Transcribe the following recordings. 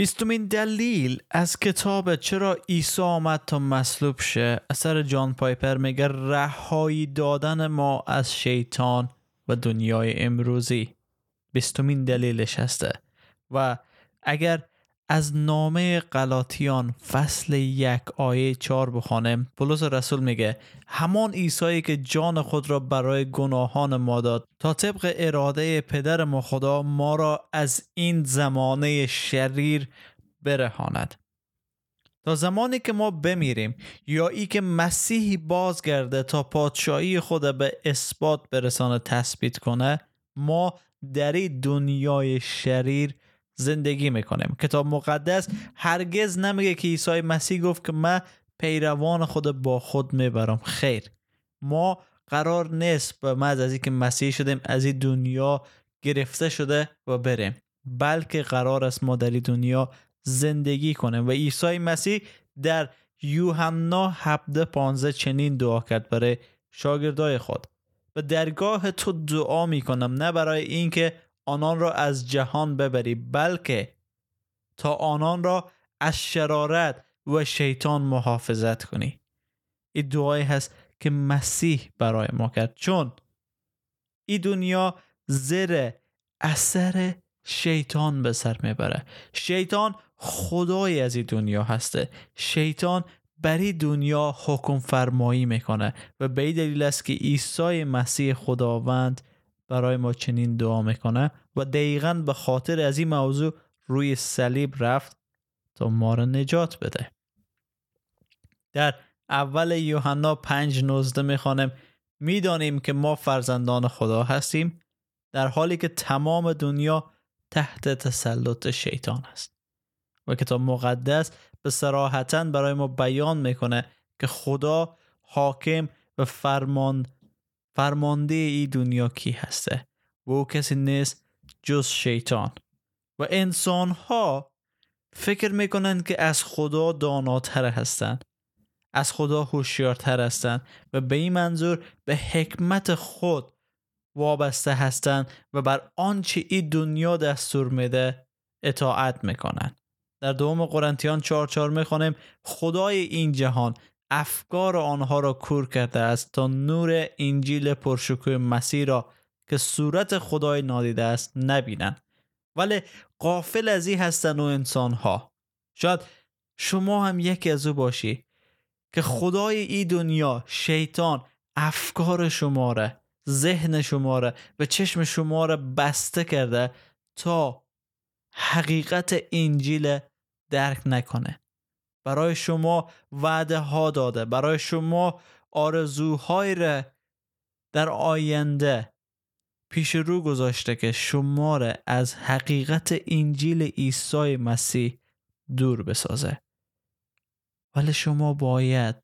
بیستمین دلیل از کتاب چرا عیسی آمد تا مصلوب شه؟ اثر جان پایپر میگه رهایی دادن ما از شیطان و دنیای امروزی. بیستمین دلیلش هسته. و اگر از نامه قلاتیان فصل یک آیه چار بخوانم پولس رسول میگه همان عیسایی که جان خود را برای گناهان ما داد تا طبق اراده پدر ما خدا ما را از این زمانه شریر برهاند. تا زمانی که ما بمیریم یا ای که مسیحی بازگرده تا پادشاهی خود به اثبات برسانه تثبیت کنه ما در این دنیای شریر زندگی می‌کنیم. کتاب مقدس هرگز نمیگه که عیسی مسیح گفت که من پیروان خود با خود می‌برم. خیر. ما قرار نیست به مز از اینکه مسیح شدیم از این دنیا گرفته شده و بریم. بلکه قرار است ما در این دنیا زندگی کنیم. و عیسی مسیح در یوحنا 17 15 چنین دعا کرد برای شاگردای خود. به درگاه تو دعا می‌کنم نه برای اینکه آنان را از جهان ببری بلکه تا آنان را از شرارت و شیطان محافظت کنی. این دعایی هست که مسیح برای ما کرد. چون این دنیا زیر اثر شیطان به سر می‌بره. شیطان خدای از این دنیا هسته. شیطان بری دنیا حکم فرمایی می‌کنه و به دلیل است که عیسی مسیح خداوند برای ما چنین دعا می‌کنه و دقیقا به خاطر از این موضوع روی صلیب رفت تا ما را نجات بده. در اول یوحنا پنج نوزده می‌خوانم می‌دانیم که ما فرزندان خدا هستیم در حالی که تمام دنیا تحت تسلط شیطان است. و کتاب مقدس به سراحتا برای ما بیان می‌کنه که خدا حاکم و فرمان فرمانده ای دنیا کی هسته؟ و او کسی نیست جز شیطان. و انسان ها فکر می‌کنند که از خدا داناتر هستند از خدا هوشیارتر هستند و به این منظور به حکمت خود وابسته هستند و بر آنچه این دنیا دستور میده اطاعت می‌کنند در دوم قرنتیان 4 4 می‌خوانیم خدای این جهان افکار آنها را کور کرده است تا نور انجیل پرشکوه مسیح را که صورت خدای نادیده است نبینند. ولی قافل از این هستن و انسان ها شاید شما هم یکی از او باشی که خدای این دنیا شیطان افکار شما را ذهن شما را و چشم شما را بسته کرده تا حقیقت انجیل درک نکنه. برای شما وعده ها داده برای شما آرزوهای را در آینده پیش رو گذاشته که شما را از حقیقت انجیل عیسی مسیح دور بسازه. ولی شما باید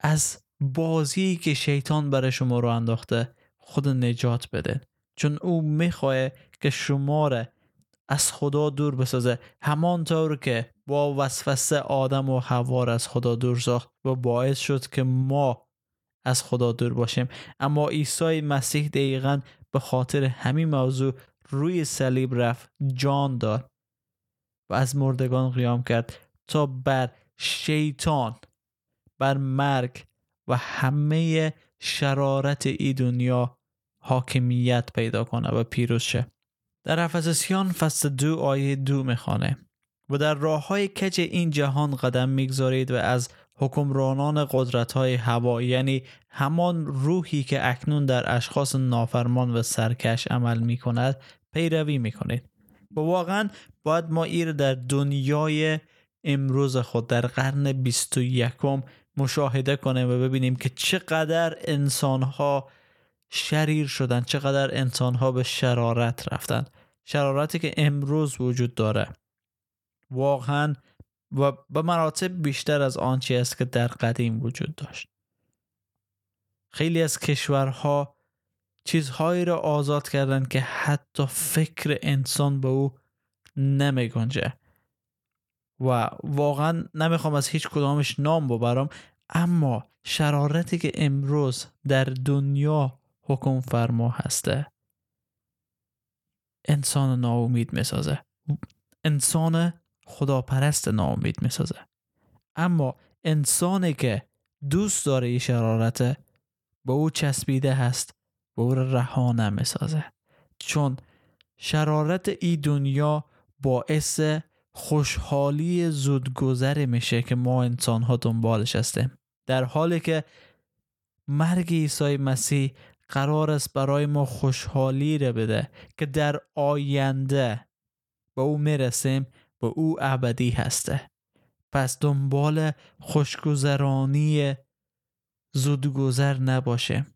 از بازی که شیطان برای شما رو انداخته خود نجات بده. چون او می‌خواه که شما را از خدا دور بسازه. همانطور که با وسوسه آدم و حوار از خدا دور ساخت و باعث شد که ما از خدا دور باشیم. اما عیسی مسیح دقیقا به خاطر همین موضوع روی صلیب رفت جان داد و از مردگان قیام کرد تا بر شیطان بر مرگ و همه شرارت ای دنیا حاکمیت پیدا کنه و پیروز شه. در افسسیان فصل دو آیه دو می‌خوانه. و در راه های کج این جهان قدم می‌گذارید و از حکمرانان قدرت های هوا یعنی همان روحی که اکنون در اشخاص نافرمان و سرکش عمل می کند پیروی می کنید و واقعا باید ما ایر در دنیای امروز خود در قرن 21 مشاهده کنیم و ببینیم که چقدر انسان ها شریر شدن چقدر انسان ها به شرارت رفتن. شرارتی که امروز وجود داره. واقعا و به مراتب بیشتر از آنچه است که در قدیم وجود داشت. خیلی از کشورها چیزهایی را آزاد کردند که حتی فکر انسان به او نمی گنجه. و واقعا نمی‌خوام از هیچ کدامش نام ببرم اما شرارتی که امروز در دنیا حکم فرما هسته انسان ناامید می‌سازه. انسان خداپرست ناامید می‌سازه. اما انسانی که دوست داره این شرارت به او چسبیده هست به او رها نمی‌سازه. چون شرارت ای دنیا باعث خوشحالی زودگذر میشه که ما انسان ها دنبالش هستیم در حالی که مرگ عیسی مسیح قرار است برای ما خوشحالی رو بده که در آینده به او می‌رسیم به او ابدی هسته. پس دنبال خوشگذرانی زودگذر نباشیم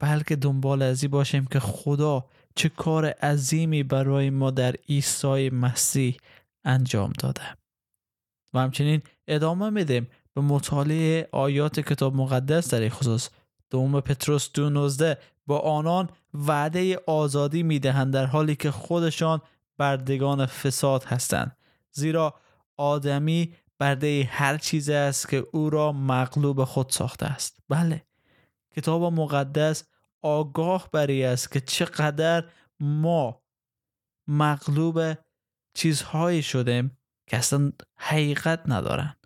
بلکه دنبال ازی باشیم که خدا چه کار عظیمی برای ما در عیسی مسیح انجام داده. و همچنین ادامه میدیم به مطالعه آیات کتاب مقدس در خصوص. دوم پتروس دو نوزده با آنان وعده آزادی می‌دهند در حالی که خودشان بردگان فساد هستند. زیرا آدمی برده هر چیز است که او را مغلوب خود ساخته است. بله. کتاب مقدس آگاه بری است که چقدر ما مغلوب چیزهایی شدیم که اصلا حقیقت ندارن.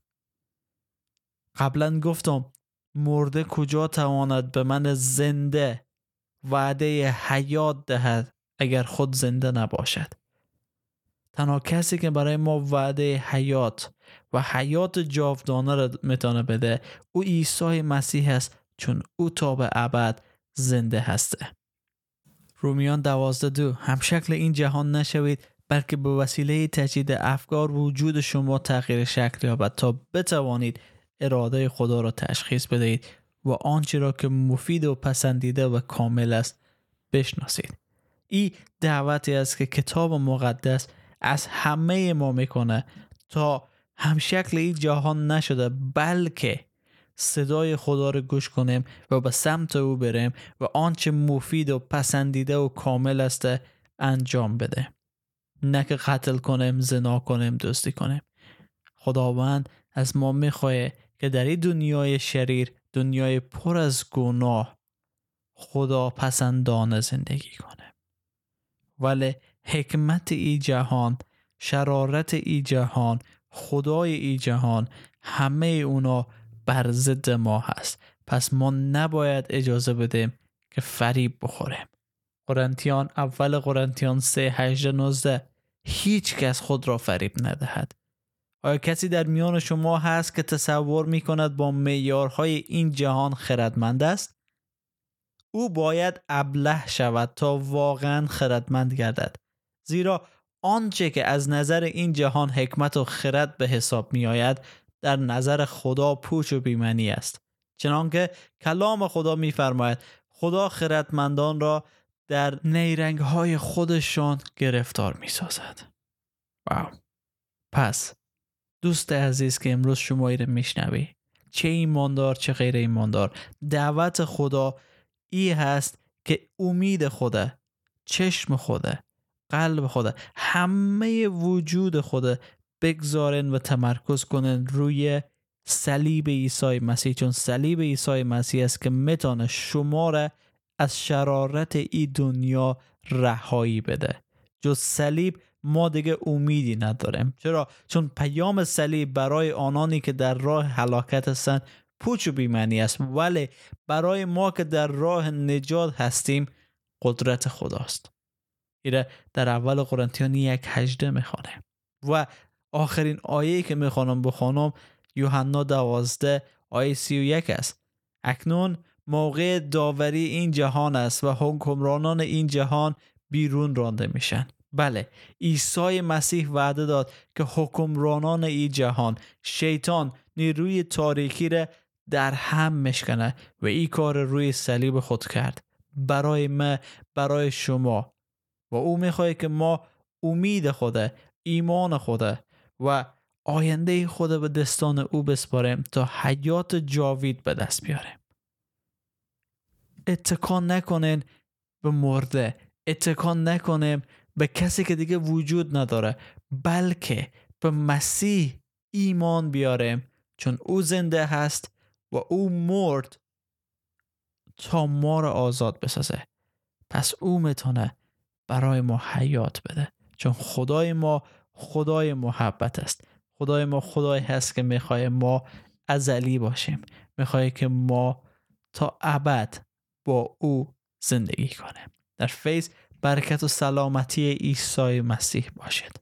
قبلا گفتم مرده کجا تواند به من زنده وعده حیات دهد اگر خود زنده نباشد؟ تنها کسی که برای ما وعده حیات و حیات جاودانه را می‌تونه بده او عیسی مسیح است چون او تا به ابد زنده هسته. رومیان دوازده دو هم شکل این جهان نشوید بلکه به وسیله تجدید افکار وجود شما تغییر شکل یابد تا بتوانید اراده خدا را تشخیص بدهید و آنچه را که مفید و پسندیده و کامل است بشناسید. این دعوتی است که کتاب مقدس از همه ما می‌کنه تا هم شکل این جهان نشده بلکه صدای خدا رو گوش کنیم و به سمت او بریم و آنچه مفید و پسندیده و کامل است انجام بده. نه که قتل کنیم زنا کنیم دوستی کنیم. خداوند از ما می‌خواه که در این دنیای شریر دنیای پر از گناه خدا پسندانه زندگی کنه. ولی حکمت ای جهان شرارت ای جهان خدای ای جهان همه اونا بر ضد ما هست. پس ما نباید اجازه بدیم که فریب بخوریم. قرنتیان اول قرنتیان 3 8 19 هیچ کس خود را فریب ندهد. آیا کسی در میان شما هست که تصور می کند با میارهای این جهان خردمند است؟ او باید ابله شود تا واقعا خردمند گردد. زیرا آنچه که از نظر این جهان حکمت و خرد به حساب می آید در نظر خدا پوچ و بیمنی است. چنانکه کلام خدا میفرماید خدا خردمندان را در نیرنگ های خودشان گرفتار می سازد واو. پس دوست عزیز که امروز شما رو میشنوی چه ایماندار چه غیر ایماندار دعوت خدا ای هست که امید خوده چشم خوده قلب خوده همه وجود خوده بگذارن و تمرکز کنن روی صلیب عیسی مسیح. چون صلیب عیسی مسیح است که می‌تونه شما را از شرارت ای دنیا رهایی بده. جز صلیب ما دیگه امیدی نداریم. چرا؟ چون پیام صلیب برای آنانی که در راه هلاکت هستند پوچ و بیمنی است. ولی برای ما که در راه نجات هستیم قدرت خداست. ایره در اول قرنتیان یک هجده می‌خوانه و آخرین آیه که می‌خوانم بخوانم یوحنا دوازده آیه سی و یک است. اکنون موقع داوری این جهان است و حکمرانان این جهان بیرون رانده میشن. بله عیسی مسیح وعده داد که حکمرانان این جهان شیطان نیروی تاریکی را در هم مشکنه و این کار روی صلیب خود کرد. برای ما برای شما. و او می‌خواد که ما امید خوده ایمان خوده و آینده خود به دستان او بسپاریم تا حیات جاوید به دست بیاریم. اتکان نکنین به مرده. اتکان نکنیم به کسی که دیگه وجود نداره. بلکه به مسیح ایمان بیاریم. چون او زنده هست و او مرد تا ما را آزاد بسازه. پس او می‌تونه برای ما حیات بده. چون خدای ما خدای محبت است. خدای ما خدای هست که می‌خوای ما ازلی باشیم. می‌خوای که ما تا ابد با او زندگی کنیم. در فیض برکت و سلامتی عیسی مسیح باشد